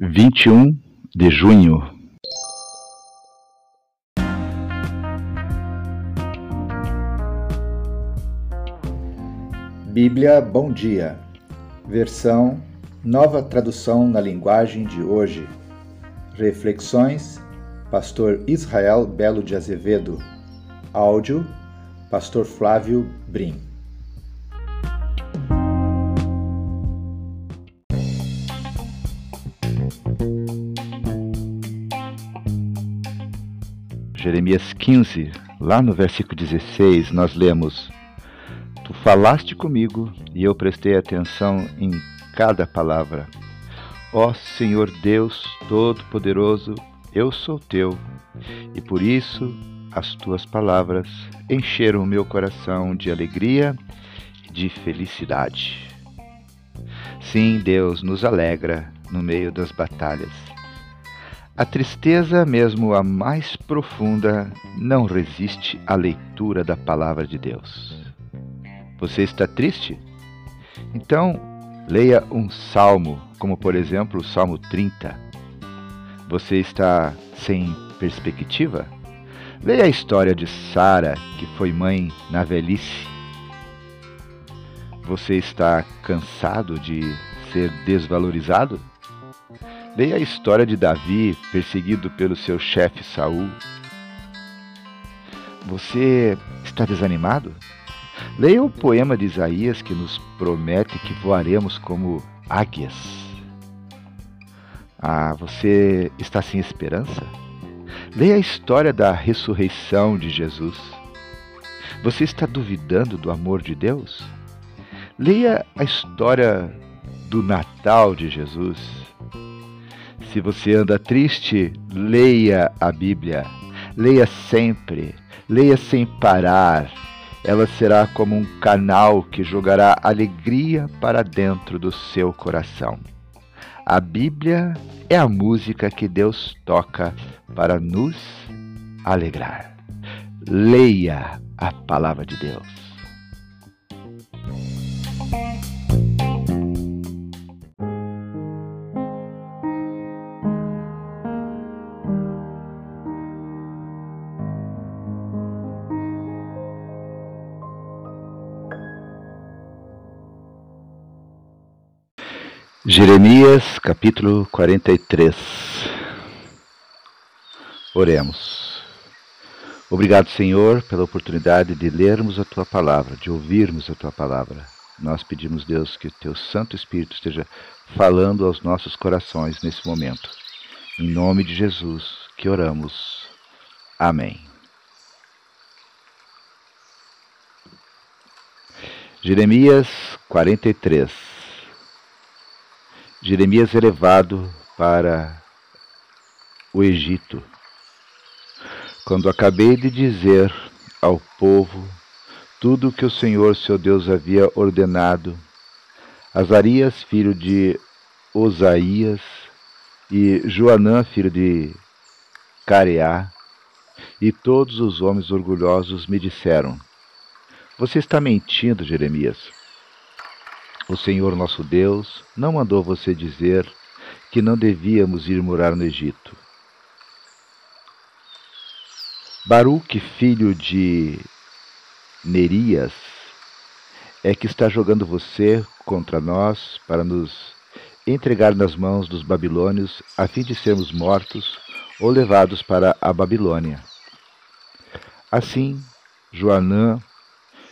21 de junho. Bíblia Bom Dia, versão Nova Tradução na Linguagem de Hoje. Reflexões, Pastor Israel Belo de Azevedo. Áudio, Pastor Flávio Brim. Jeremias 15, lá no versículo 16, nós lemos: Tu falaste comigo e eu prestei atenção em cada palavra. Ó Senhor Deus Todo-Poderoso, eu sou teu, e por isso as tuas palavras encheram o meu coração de alegria e de felicidade. Sim, Deus nos alegra no meio das batalhas. A tristeza, mesmo a mais profunda, não resiste à leitura da palavra de Deus. Você está triste? Então, leia um salmo, como por exemplo o Salmo 30. Você está sem perspectiva? Leia a história de Sara, que foi mãe na velhice. Você está cansado de ser desvalorizado? Leia a história de Davi, perseguido pelo seu chefe Saul. Você está desanimado? Leia o poema de Isaías que nos promete que voaremos como águias. Ah, você está sem esperança? Leia a história da ressurreição de Jesus. Você está duvidando do amor de Deus? Leia a história do Natal de Jesus. Se você anda triste, leia a Bíblia. Leia sempre, leia sem parar. Ela será como um canal que jogará alegria para dentro do seu coração. A Bíblia é a música que Deus toca para nos alegrar. Leia a palavra de Deus. Jeremias capítulo 43 Oremos. Obrigado, Senhor, pela oportunidade de lermos a tua palavra, de ouvirmos a tua palavra. Nós pedimos, Deus, que o teu Santo Espírito esteja falando aos nossos corações nesse momento. Em nome de Jesus que oramos. Amém. Jeremias 43 Jeremias é levado para o Egito. Quando acabei de dizer ao povo tudo o que o Senhor seu Deus havia ordenado, Azarias, filho de Osaías, e Joanã, filho de Careá, e todos os homens orgulhosos me disseram: Você está mentindo, Jeremias. O Senhor nosso Deus não mandou você dizer que não devíamos ir morar no Egito. Baruque, filho de Nerias, é que está jogando você contra nós para nos entregar nas mãos dos babilônios a fim de sermos mortos ou levados para a Babilônia. Assim, Joanã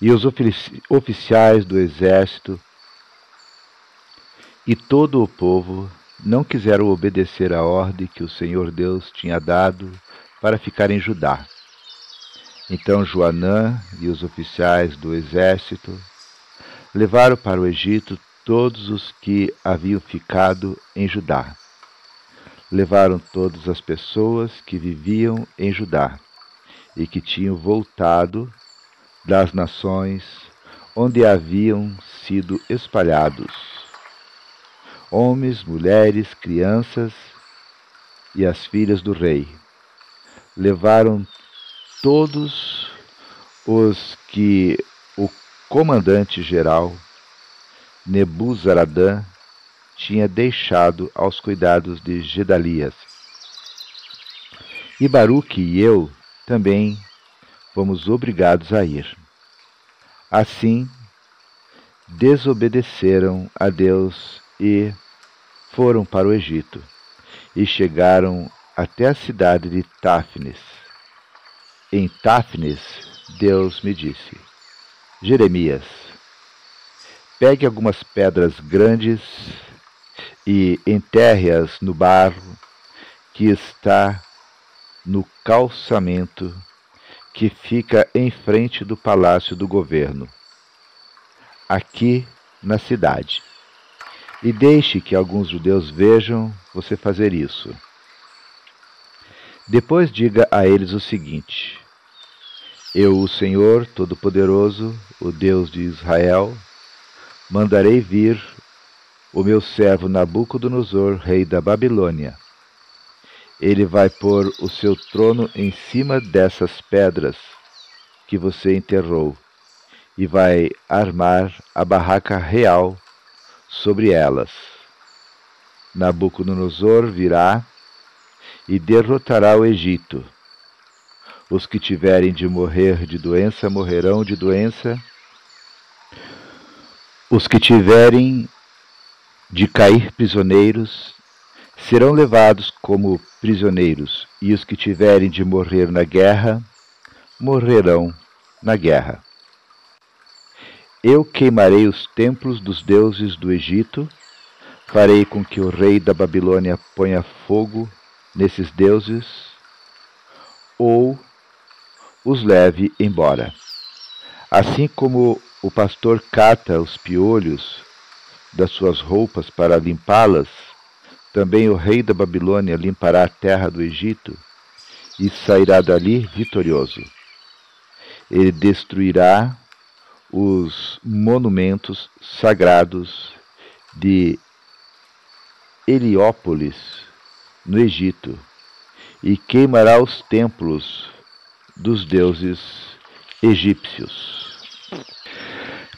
e os oficiais do exército e todo o povo não quiseram obedecer à ordem que o Senhor Deus tinha dado para ficar em Judá. Então Joanã e os oficiais do exército levaram para o Egito todos os que haviam ficado em Judá. Levaram todas as pessoas que viviam em Judá e que tinham voltado das nações onde haviam sido espalhados homens, mulheres, crianças e as filhas do rei. Levaram todos os que o comandante-geral Nebuzaradã tinha deixado aos cuidados de Gedalias. E Baruque e eu também fomos obrigados a ir. Assim, desobedeceram a Deus e foram para o Egito, e chegaram até a cidade de Táfnis. Em Táfnis, Deus me disse: Jeremias, pegue algumas pedras grandes e enterre-as no barro que está no calçamento que fica em frente do palácio do governo, aqui na cidade. E deixe que alguns judeus vejam você fazer isso. Depois diga a eles o seguinte: Eu, o Senhor Todo-Poderoso, o Deus de Israel, mandarei vir o meu servo Nabucodonosor, rei da Babilônia. Ele vai pôr o seu trono em cima dessas pedras que você enterrou e vai armar a barraca real sobre elas. Nabucodonosor virá e derrotará o Egito. Os que tiverem de morrer de doença morrerão de doença. Os que tiverem de cair prisioneiros serão levados como prisioneiros, e os que tiverem de morrer na guerra morrerão na guerra. Eu queimarei os templos dos deuses do Egito, farei com que o rei da Babilônia ponha fogo nesses deuses, ou os leve embora. Assim como o pastor cata os piolhos das suas roupas para limpá-las, também o rei da Babilônia limpará a terra do Egito e sairá dali vitorioso. Ele destruirá os monumentos sagrados de Heliópolis, no Egito, e queimará os templos dos deuses egípcios.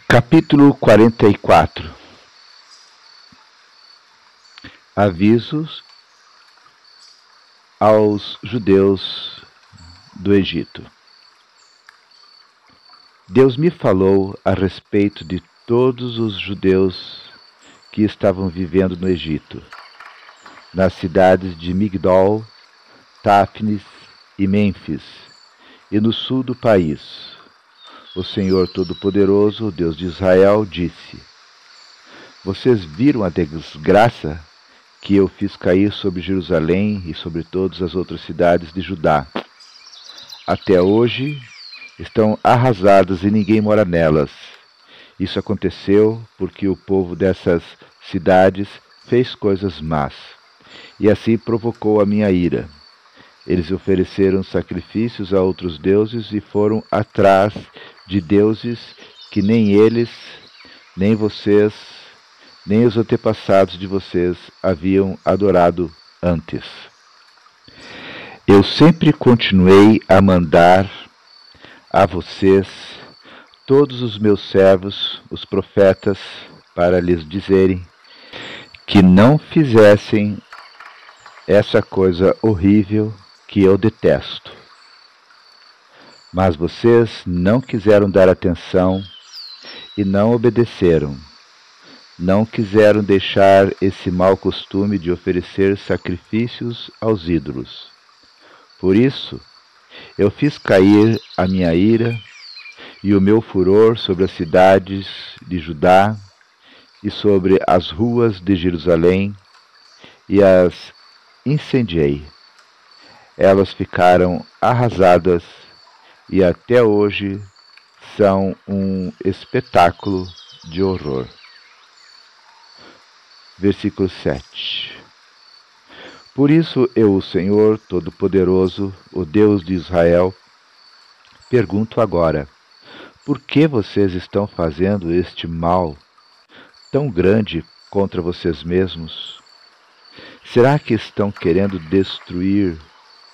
Capítulo 44 Avisos aos judeus do Egito. Deus me falou a respeito de todos os judeus que estavam vivendo no Egito, nas cidades de Migdol, Táfnis e Mênfis, e no sul do país. O Senhor Todo-Poderoso, Deus de Israel, disse: Vocês viram a desgraça que eu fiz cair sobre Jerusalém e sobre todas as outras cidades de Judá. Até hoje estão arrasadas e ninguém mora nelas. Isso aconteceu porque o povo dessas cidades fez coisas más, e assim provocou a minha ira. Eles ofereceram sacrifícios a outros deuses e foram atrás de deuses que nem eles, nem vocês, nem os antepassados de vocês haviam adorado antes. Eu sempre continuei a mandar a vocês todos os meus servos, os profetas, para lhes dizerem que não fizessem essa coisa horrível que eu detesto. Mas vocês não quiseram dar atenção e não obedeceram. Não quiseram deixar esse mau costume de oferecer sacrifícios aos ídolos. Por isso, eu fiz cair a minha ira e o meu furor sobre as cidades de Judá e sobre as ruas de Jerusalém e as incendiei. Elas ficaram arrasadas e até hoje são um espetáculo de horror. Versículo 7 por isso eu, o Senhor Todo-Poderoso, o Deus de Israel, pergunto agora: por que vocês estão fazendo este mal tão grande contra vocês mesmos? Será que estão querendo destruir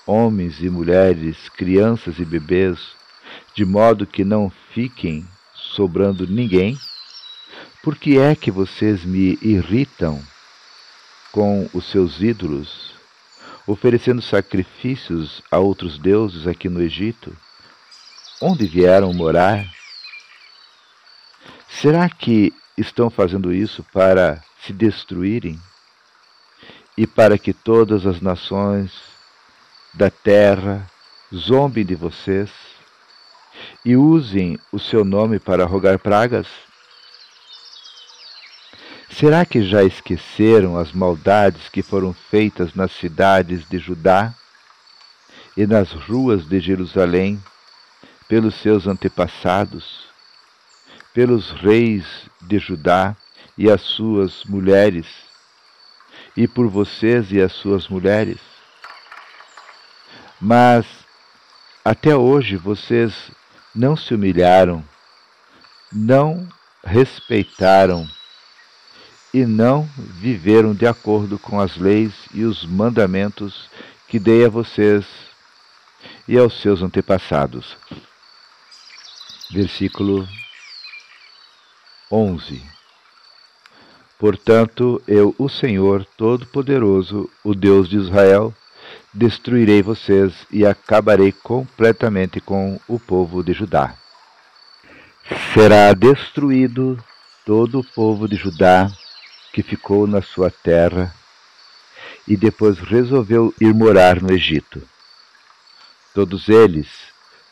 homens e mulheres, crianças e bebês, de modo que não fiquem sobrando ninguém? Por que é que vocês me irritam com os seus ídolos, oferecendo sacrifícios a outros deuses aqui no Egito? Onde vieram morar? Será que estão fazendo isso para se destruírem e para que todas as nações da terra zombem de vocês e usem o seu nome para rogar pragas? Será que já esqueceram as maldades que foram feitas nas cidades de Judá e nas ruas de Jerusalém pelos seus antepassados, pelos reis de Judá e as suas mulheres, e por vocês e as suas mulheres? Mas até hoje vocês não se humilharam, não respeitaram e não viveram de acordo com as leis e os mandamentos que dei a vocês e aos seus antepassados. Versículo 11. Portanto, eu, o Senhor Todo-Poderoso, o Deus de Israel, destruirei vocês e acabarei completamente com o povo de Judá. Será destruído todo o povo de Judá que ficou na sua terra e depois resolveu ir morar no Egito. Todos eles,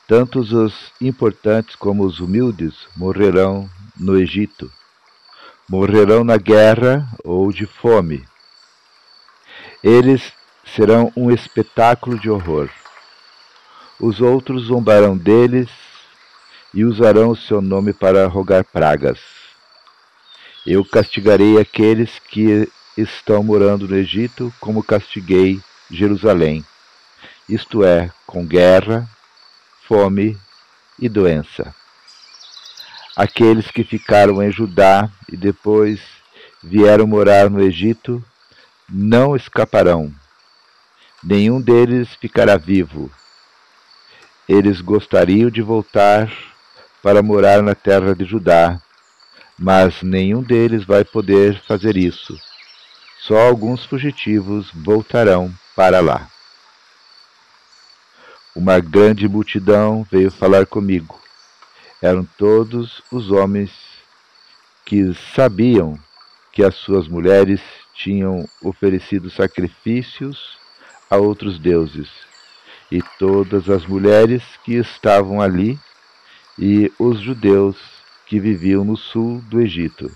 tanto os importantes como os humildes, morrerão no Egito. Morrerão na guerra ou de fome. Eles serão um espetáculo de horror. Os outros zombarão deles e usarão o seu nome para rogar pragas. Eu castigarei aqueles que estão morando no Egito, como castiguei Jerusalém, isto é, com guerra, fome e doença. Aqueles que ficaram em Judá e depois vieram morar no Egito não escaparão, nenhum deles ficará vivo. Eles gostariam de voltar para morar na terra de Judá mas nenhum deles vai poder fazer isso. Só alguns fugitivos voltarão para lá. Uma grande multidão veio falar comigo. Eram todos os homens que sabiam que as suas mulheres tinham oferecido sacrifícios a outros deuses, e todas as mulheres que estavam ali, e os judeus que viviam no sul do Egito.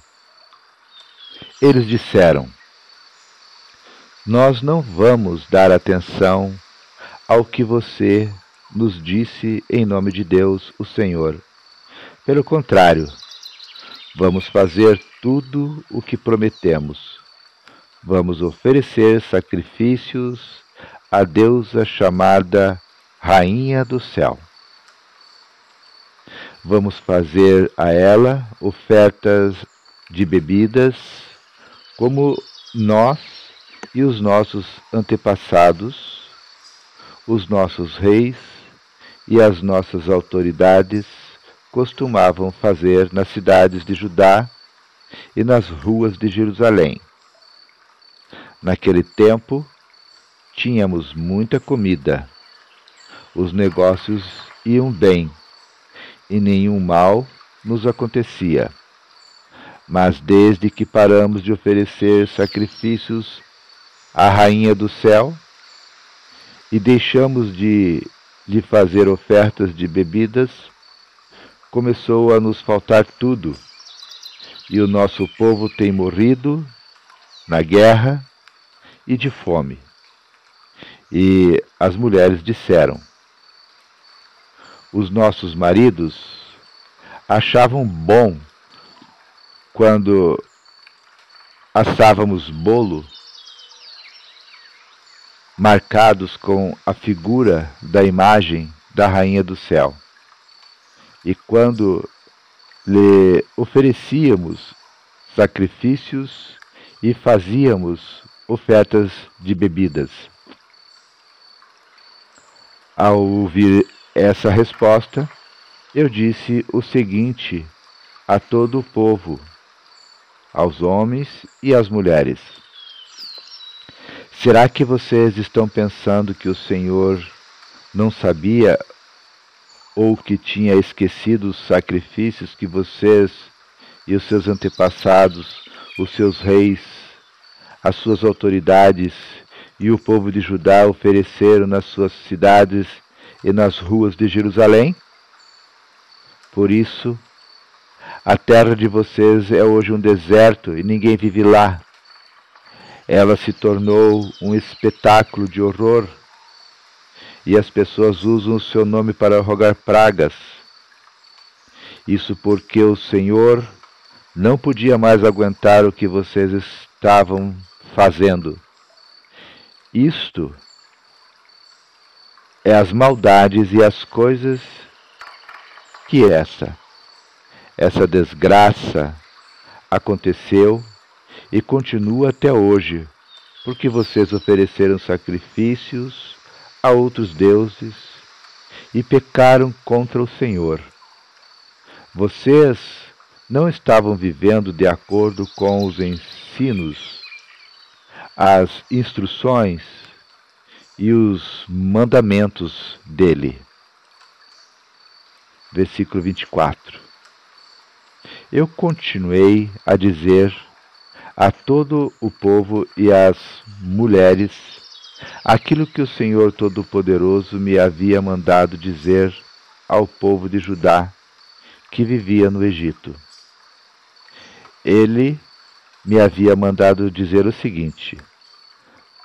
Eles disseram: Nós não vamos dar atenção ao que você nos disse em nome de Deus, o Senhor. Pelo contrário, vamos fazer tudo o que prometemos. Vamos oferecer sacrifícios à deusa chamada Rainha do Céu vamos fazer a ela ofertas de bebidas, como nós e os nossos antepassados, os nossos reis e as nossas autoridades costumavam fazer nas cidades de Judá e nas ruas de Jerusalém. Naquele tempo, tínhamos muita comida, os negócios iam bem e nenhum mal nos acontecia. Mas desde que paramos de oferecer sacrifícios à Rainha do Céu e deixamos de lhe fazer ofertas de bebidas, começou a nos faltar tudo, e o nosso povo tem morrido na guerra e de fome. E as mulheres disseram: os nossos maridos achavam bom quando assávamos bolo marcados com a figura da imagem da Rainha do Céu. E quando lhe oferecíamos sacrifícios e fazíamos ofertas de bebidas. Ao ouvir essa resposta, eu disse o seguinte a todo o povo, aos homens e às mulheres: Será que vocês estão pensando que o Senhor não sabia ou que tinha esquecido os sacrifícios que vocês e os seus antepassados, os seus reis, as suas autoridades e o povo de Judá ofereceram nas suas cidades e nas ruas de Jerusalém? Por isso, a terra de vocês é hoje um deserto e ninguém vive lá. Ela se tornou um espetáculo de horror e as pessoas usam o seu nome para rogar pragas. Isso porque o Senhor não podia mais aguentar o que vocês estavam fazendo. Isto é as maldades e as coisas que essa, essa desgraça aconteceu e continua até hoje, porque vocês ofereceram sacrifícios a outros deuses e pecaram contra o Senhor. Vocês não estavam vivendo de acordo com os ensinos, as instruções e os mandamentos dele. Versículo 24. Eu continuei a dizer a todo o povo e às mulheres aquilo que o Senhor Todo-Poderoso me havia mandado dizer ao povo de Judá que vivia no Egito. Ele me havia mandado dizer o seguinte: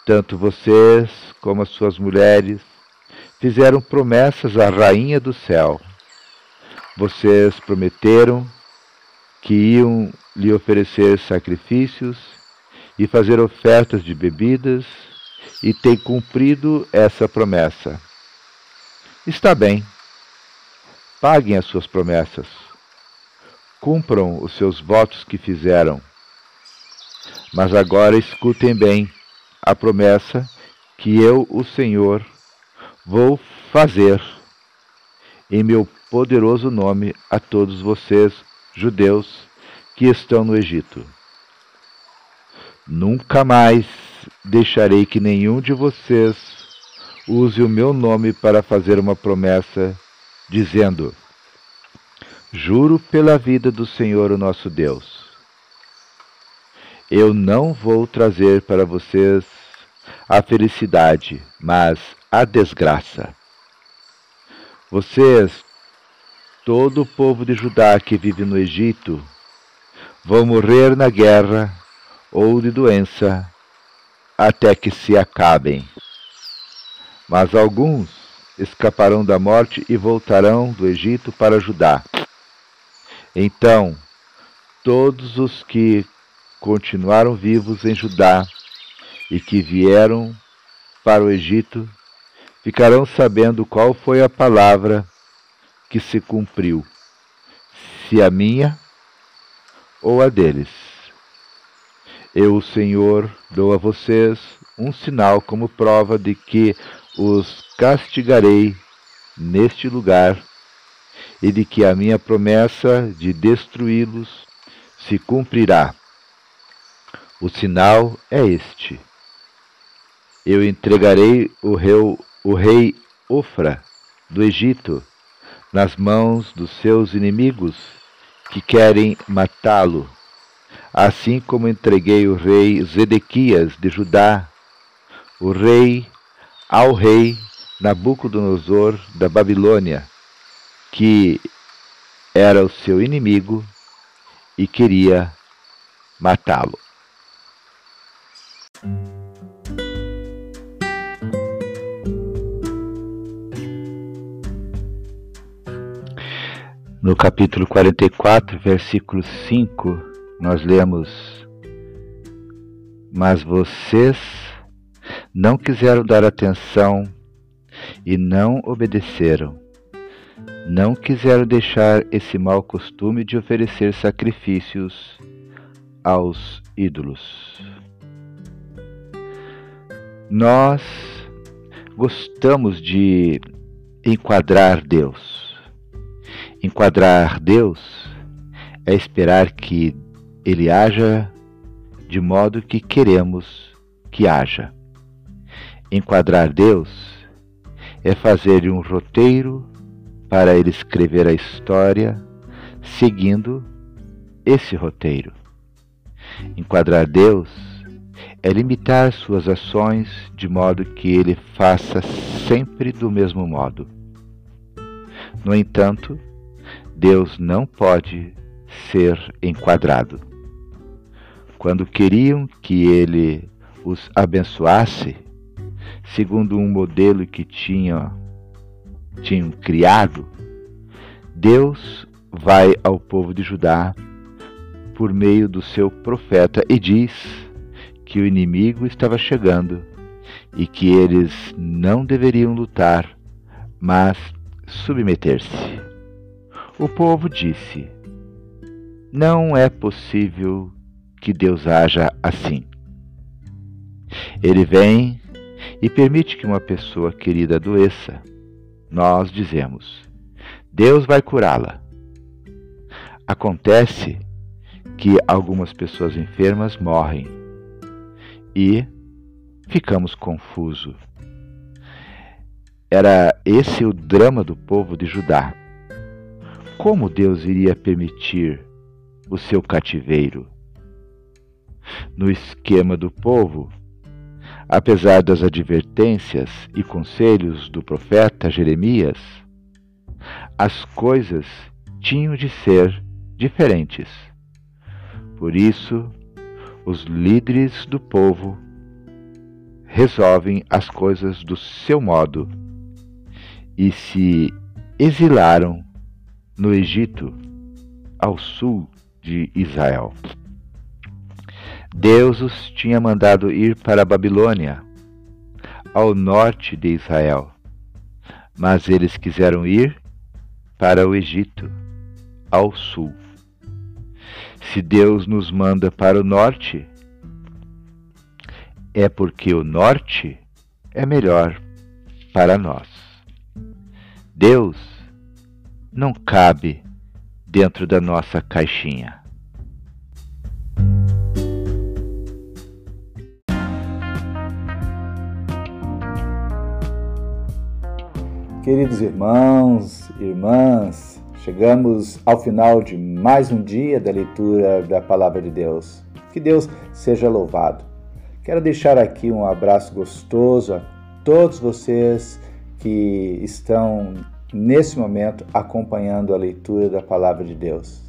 tanto vocês como as suas mulheres fizeram promessas à Rainha do Céu. Vocês prometeram que iam lhe oferecer sacrifícios e fazer ofertas de bebidas, e têm cumprido essa promessa. Está bem. Paguem as suas promessas. Cumpram os seus votos que fizeram. Mas agora escutem bem a promessa que eu, o Senhor, vou fazer em meu poderoso nome a todos vocês, judeus, que estão no Egito. Nunca mais deixarei que nenhum de vocês use o meu nome para fazer uma promessa, dizendo: Juro pela vida do Senhor, o nosso Deus. Eu não vou trazer para vocês a felicidade, mas a desgraça. Vocês, todo o povo de Judá que vive no Egito, vão morrer na guerra ou de doença até que se acabem. Mas alguns escaparão da morte e voltarão do Egito para Judá. Então, todos os que continuaram vivos em Judá e que vieram para o Egito ficarão sabendo qual foi a palavra que se cumpriu, se a minha ou a deles. Eu, o Senhor, dou a vocês um sinal como prova de que os castigarei neste lugar e de que a minha promessa de destruí-los se cumprirá. O sinal é este: eu entregarei o rei, o rei Ofra do Egito nas mãos dos seus inimigos que querem matá-lo, assim como entreguei o rei Zedequias de Judá, o rei ao rei Nabucodonosor da Babilônia, que era o seu inimigo e queria matá-lo. No capítulo 44, versículo 5, nós lemos: Mas vocês não quiseram dar atenção e não obedeceram. Não quiseram deixar esse mau costume de oferecer sacrifícios aos ídolos. Nós gostamos de enquadrar Deus Enquadrar Deus é esperar que Ele haja de modo que queremos que haja. Enquadrar Deus é fazer um roteiro para ele escrever a história seguindo esse roteiro. Enquadrar Deus é limitar suas ações de modo que ele faça sempre do mesmo modo. No entanto, Deus não pode ser enquadrado. Quando queriam que ele os abençoasse, segundo um modelo que tinha, tinham criado, Deus vai ao povo de Judá por meio do seu profeta e diz que o inimigo estava chegando e que eles não deveriam lutar, mas submeter-se. O povo disse: Não é possível que Deus haja assim. Ele vem e permite que uma pessoa querida adoeça. Nós dizemos: Deus vai curá-la. Acontece que algumas pessoas enfermas morrem e ficamos confusos. Era esse o drama do povo de Judá. Como Deus iria permitir o seu cativeiro? No esquema do povo, apesar das advertências e conselhos do profeta Jeremias, as coisas tinham de ser diferentes. Por isso, os líderes do povo resolvem as coisas do seu modo e se exilaram no Egito, ao sul de Israel. Deus os tinha mandado ir para a Babilônia, ao norte de Israel, mas eles quiseram ir para o Egito, ao sul. Se Deus nos manda para o norte, é porque o norte é melhor para nós. Deus não cabe dentro da nossa caixinha. Queridos irmãos, irmãs, Chegamos ao final de mais um dia da leitura da Palavra de Deus. Que Deus seja louvado. Quero deixar aqui um abraço gostoso a todos vocês que estão nesse momento acompanhando a leitura da Palavra de Deus.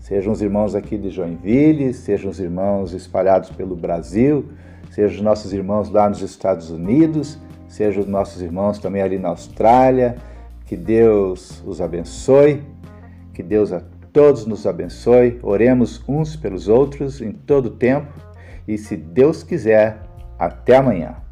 Sejam os irmãos aqui de Joinville, sejam os irmãos espalhados pelo Brasil, sejam os nossos irmãos lá nos Estados Unidos, sejam os nossos irmãos também ali na Austrália que Deus os abençoe, que Deus a todos nos abençoe. Oremos uns pelos outros em todo tempo e, se Deus quiser, até amanhã.